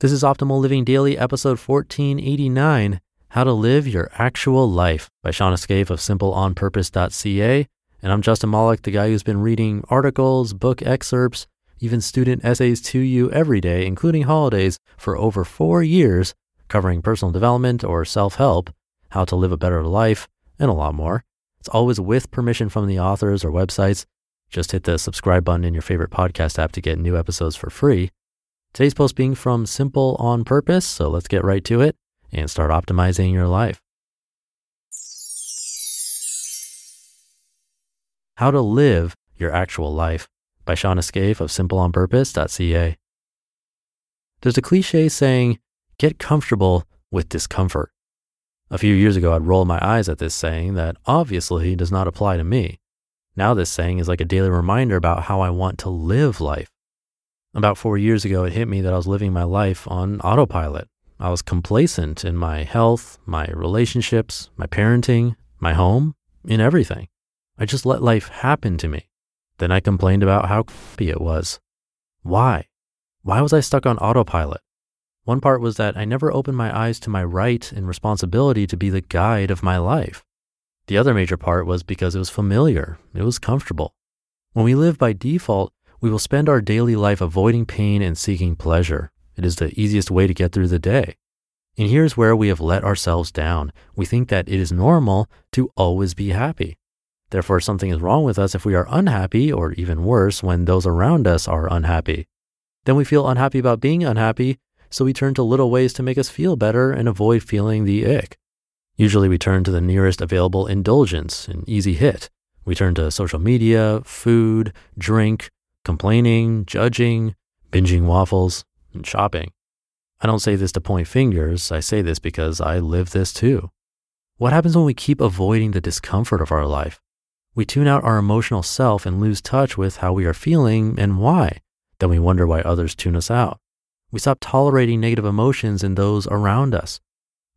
This is Optimal Living Daily, episode 1489 How to Live Your Actual Life by Shawna Scafe of simpleonpurpose.ca. And I'm Justin Malik, the guy who's been reading articles, book excerpts, even student essays to you every day, including holidays, for over four years, covering personal development or self help, how to live a better life, and a lot more. It's always with permission from the authors or websites. Just hit the subscribe button in your favorite podcast app to get new episodes for free. Today's post being from Simple on Purpose, so let's get right to it and start optimizing your life. How to live your actual life by Shawna Scafe of simpleonpurpose.ca. There's a cliche saying, get comfortable with discomfort. A few years ago, I'd roll my eyes at this saying that obviously does not apply to me. Now, this saying is like a daily reminder about how I want to live life. About four years ago, it hit me that I was living my life on autopilot. I was complacent in my health, my relationships, my parenting, my home, in everything. I just let life happen to me. Then I complained about how crappy it was. Why? Why was I stuck on autopilot? One part was that I never opened my eyes to my right and responsibility to be the guide of my life. The other major part was because it was familiar, it was comfortable. When we live by default, we will spend our daily life avoiding pain and seeking pleasure. It is the easiest way to get through the day. And here's where we have let ourselves down. We think that it is normal to always be happy. Therefore, something is wrong with us if we are unhappy, or even worse, when those around us are unhappy. Then we feel unhappy about being unhappy, so we turn to little ways to make us feel better and avoid feeling the ick. Usually, we turn to the nearest available indulgence, an easy hit. We turn to social media, food, drink, complaining, judging, binging waffles, and shopping. I don't say this to point fingers, I say this because I live this too. What happens when we keep avoiding the discomfort of our life? We tune out our emotional self and lose touch with how we are feeling and why. Then we wonder why others tune us out. We stop tolerating negative emotions in those around us.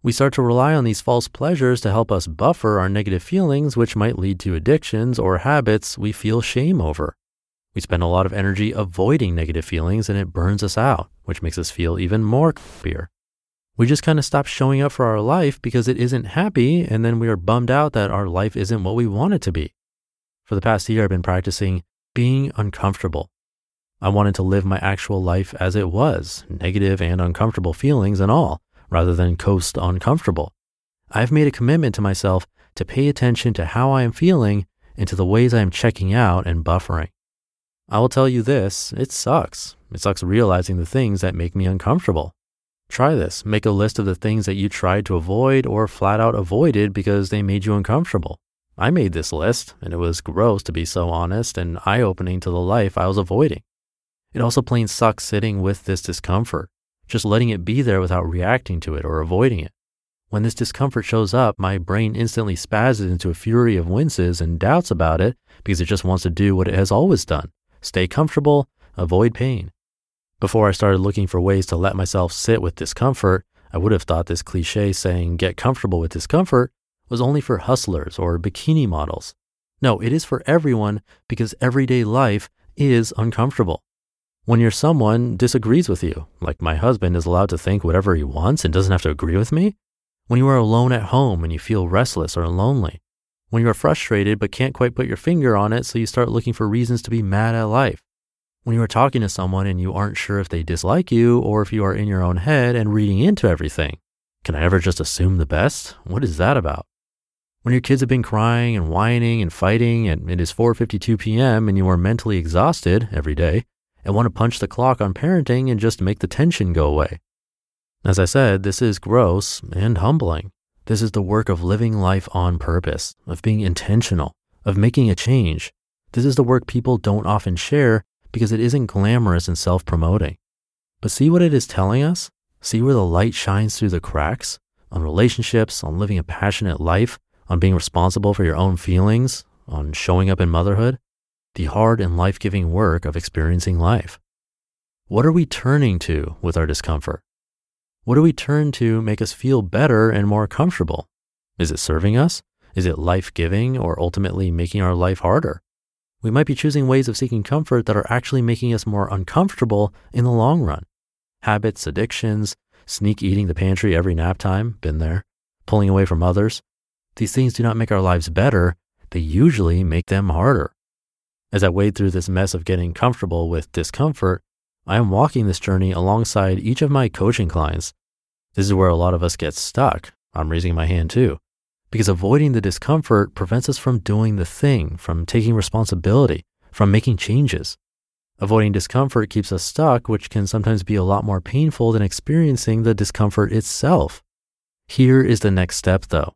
We start to rely on these false pleasures to help us buffer our negative feelings, which might lead to addictions or habits we feel shame over. We spend a lot of energy avoiding negative feelings and it burns us out, which makes us feel even more fear. We just kind of stop showing up for our life because it isn't happy, and then we are bummed out that our life isn't what we want it to be. For the past year, I've been practicing being uncomfortable. I wanted to live my actual life as it was, negative and uncomfortable feelings and all, rather than coast uncomfortable. I've made a commitment to myself to pay attention to how I am feeling and to the ways I am checking out and buffering. I will tell you this it sucks. It sucks realizing the things that make me uncomfortable. Try this. Make a list of the things that you tried to avoid or flat out avoided because they made you uncomfortable. I made this list, and it was gross to be so honest and eye opening to the life I was avoiding. It also plain sucks sitting with this discomfort, just letting it be there without reacting to it or avoiding it. When this discomfort shows up, my brain instantly spazzes into a fury of winces and doubts about it because it just wants to do what it has always done stay comfortable, avoid pain. Before I started looking for ways to let myself sit with discomfort, I would have thought this cliche saying, get comfortable with discomfort, was only for hustlers or bikini models. No, it is for everyone because everyday life is uncomfortable. When your someone disagrees with you, like my husband is allowed to think whatever he wants and doesn't have to agree with me, when you are alone at home and you feel restless or lonely, when you are frustrated but can't quite put your finger on it, so you start looking for reasons to be mad at life, when you are talking to someone and you aren't sure if they dislike you or if you are in your own head and reading into everything, Can I ever just assume the best? What is that about? When your kids have been crying and whining and fighting and it is 4:52 p.m. and you are mentally exhausted every day and want to punch the clock on parenting and just make the tension go away. As I said, this is gross and humbling. This is the work of living life on purpose, of being intentional, of making a change. This is the work people don't often share because it isn't glamorous and self promoting. But see what it is telling us? See where the light shines through the cracks? On relationships, on living a passionate life, on being responsible for your own feelings, on showing up in motherhood? The hard and life giving work of experiencing life. What are we turning to with our discomfort? What do we turn to make us feel better and more comfortable? Is it serving us? Is it life giving or ultimately making our life harder? We might be choosing ways of seeking comfort that are actually making us more uncomfortable in the long run. Habits, addictions, sneak eating the pantry every nap time, been there, pulling away from others. These things do not make our lives better, they usually make them harder. As I wade through this mess of getting comfortable with discomfort, I am walking this journey alongside each of my coaching clients. This is where a lot of us get stuck. I'm raising my hand too, because avoiding the discomfort prevents us from doing the thing, from taking responsibility, from making changes. Avoiding discomfort keeps us stuck, which can sometimes be a lot more painful than experiencing the discomfort itself. Here is the next step though.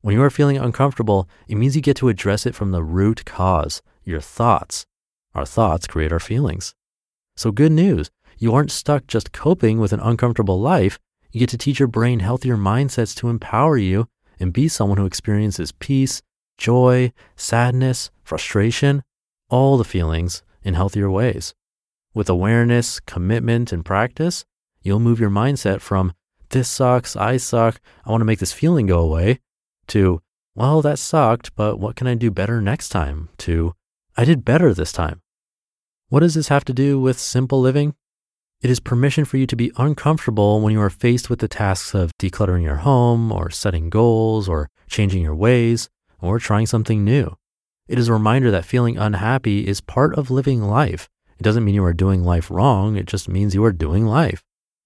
When you are feeling uncomfortable, it means you get to address it from the root cause, your thoughts. Our thoughts create our feelings. So, good news you aren't stuck just coping with an uncomfortable life. You get to teach your brain healthier mindsets to empower you and be someone who experiences peace, joy, sadness, frustration, all the feelings in healthier ways. With awareness, commitment, and practice, you'll move your mindset from this sucks, I suck, I want to make this feeling go away, to well, that sucked, but what can I do better next time? To I did better this time. What does this have to do with simple living? It is permission for you to be uncomfortable when you are faced with the tasks of decluttering your home or setting goals or changing your ways or trying something new. It is a reminder that feeling unhappy is part of living life. It doesn't mean you are doing life wrong. It just means you are doing life.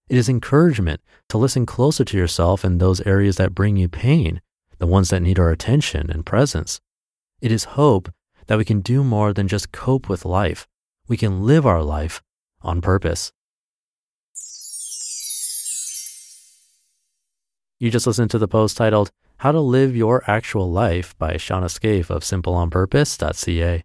It is encouragement to listen closer to yourself in those areas that bring you pain, the ones that need our attention and presence. It is hope that we can do more than just cope with life we can live our life on purpose. You just listened to the post titled How to Live Your Actual Life by Shawna Scafe of simpleonpurpose.ca.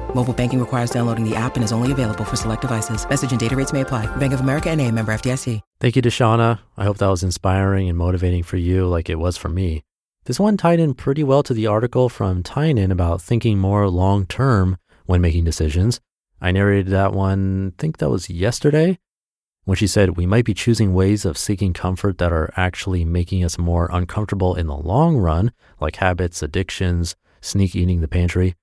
Mobile banking requires downloading the app and is only available for select devices. Message and data rates may apply. Bank of America and a member FDIC. Thank you to Shawna. I hope that was inspiring and motivating for you like it was for me. This one tied in pretty well to the article from Tynan about thinking more long term when making decisions. I narrated that one, I think that was yesterday, when she said we might be choosing ways of seeking comfort that are actually making us more uncomfortable in the long run, like habits, addictions, sneak eating the pantry.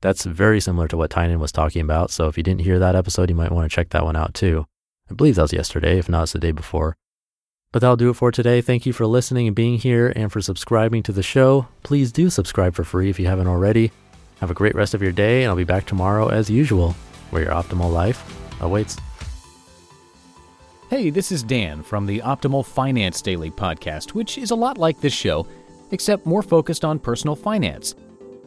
That's very similar to what Tynan was talking about. So if you didn't hear that episode, you might want to check that one out too. I believe that was yesterday, if not, it's the day before. But that'll do it for today. Thank you for listening and being here and for subscribing to the show. Please do subscribe for free if you haven't already. Have a great rest of your day, and I'll be back tomorrow as usual, where your optimal life awaits. Hey, this is Dan from the Optimal Finance Daily podcast, which is a lot like this show, except more focused on personal finance.